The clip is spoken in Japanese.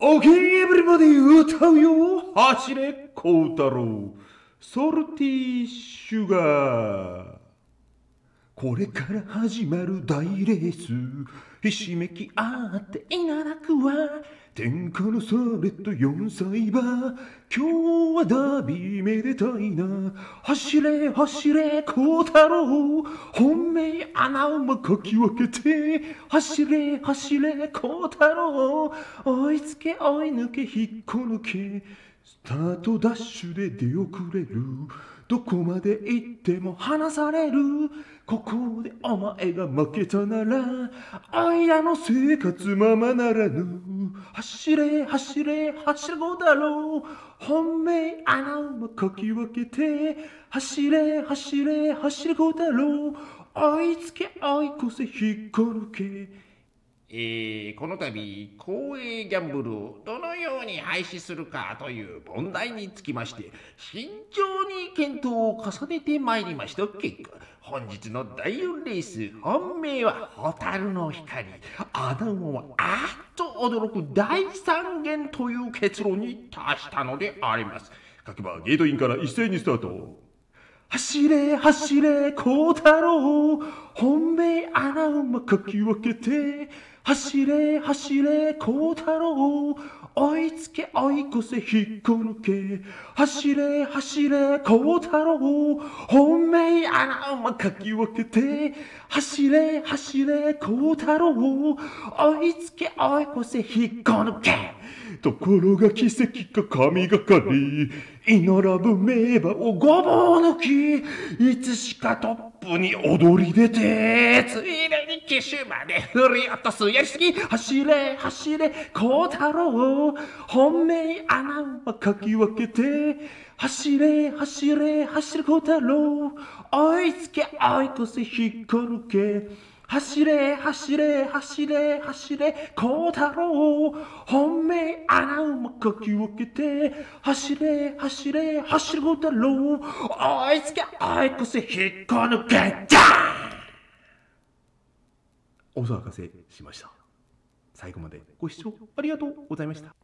OK, everybody 歌うよ走れ孝太郎ソルティシュガーこれから始まる大レース。ひしめき合っていただくわ天下のサレット4歳馬今日はダービーめでたいな。走れ走れ孝太郎。本命穴馬かき分けて走れ走れ孝太郎。追いつけ追い抜け引っこ抜け。スタートダッシュで出遅れる。どこまで行っても離される。ここでお前が負けたならあいらの生活ままならぬ。走れ走れ走るだろう。本命穴馬かき分けて走れ走れ走るだろう。追いつけ追い越せ引っこ抜け。えー、この度公営ギャンブルをどのように廃止するかという問題につきまして慎重に検討を重ねてまいりました。結果本日の第4レース本命は蛍の光。アダムはあっと驚く大三元という結論に達したのであります。各馬ゲートインから一斉にスタート。走れ走れ孝太郎。本命穴馬かき分けて。走れ走れ孝太郎。追いつけ追い越せ引っこ抜け。走れ走れ孝太郎。本命穴馬かき分けて。走れ走れ孝太郎。追いつけ追い越せ引っこ抜け。ところが奇跡が神がかり。祈らぶ名馬をごぼう抜きいつしかトップに踊り出てついでに騎手まで振り落とすやりすぎ走れ走れ孝太郎。本命穴馬かき分けて走れ走れ走る孝太郎。追いつけ追い越せ引っこ抜け。走れ走れ走れ走れ孝太郎本命穴馬かき分けて走れ走れ走る孝太郎追いつけ追い越せ引っこ抜けじゃお騒がせしました。最後までご視聴ありがとうございました。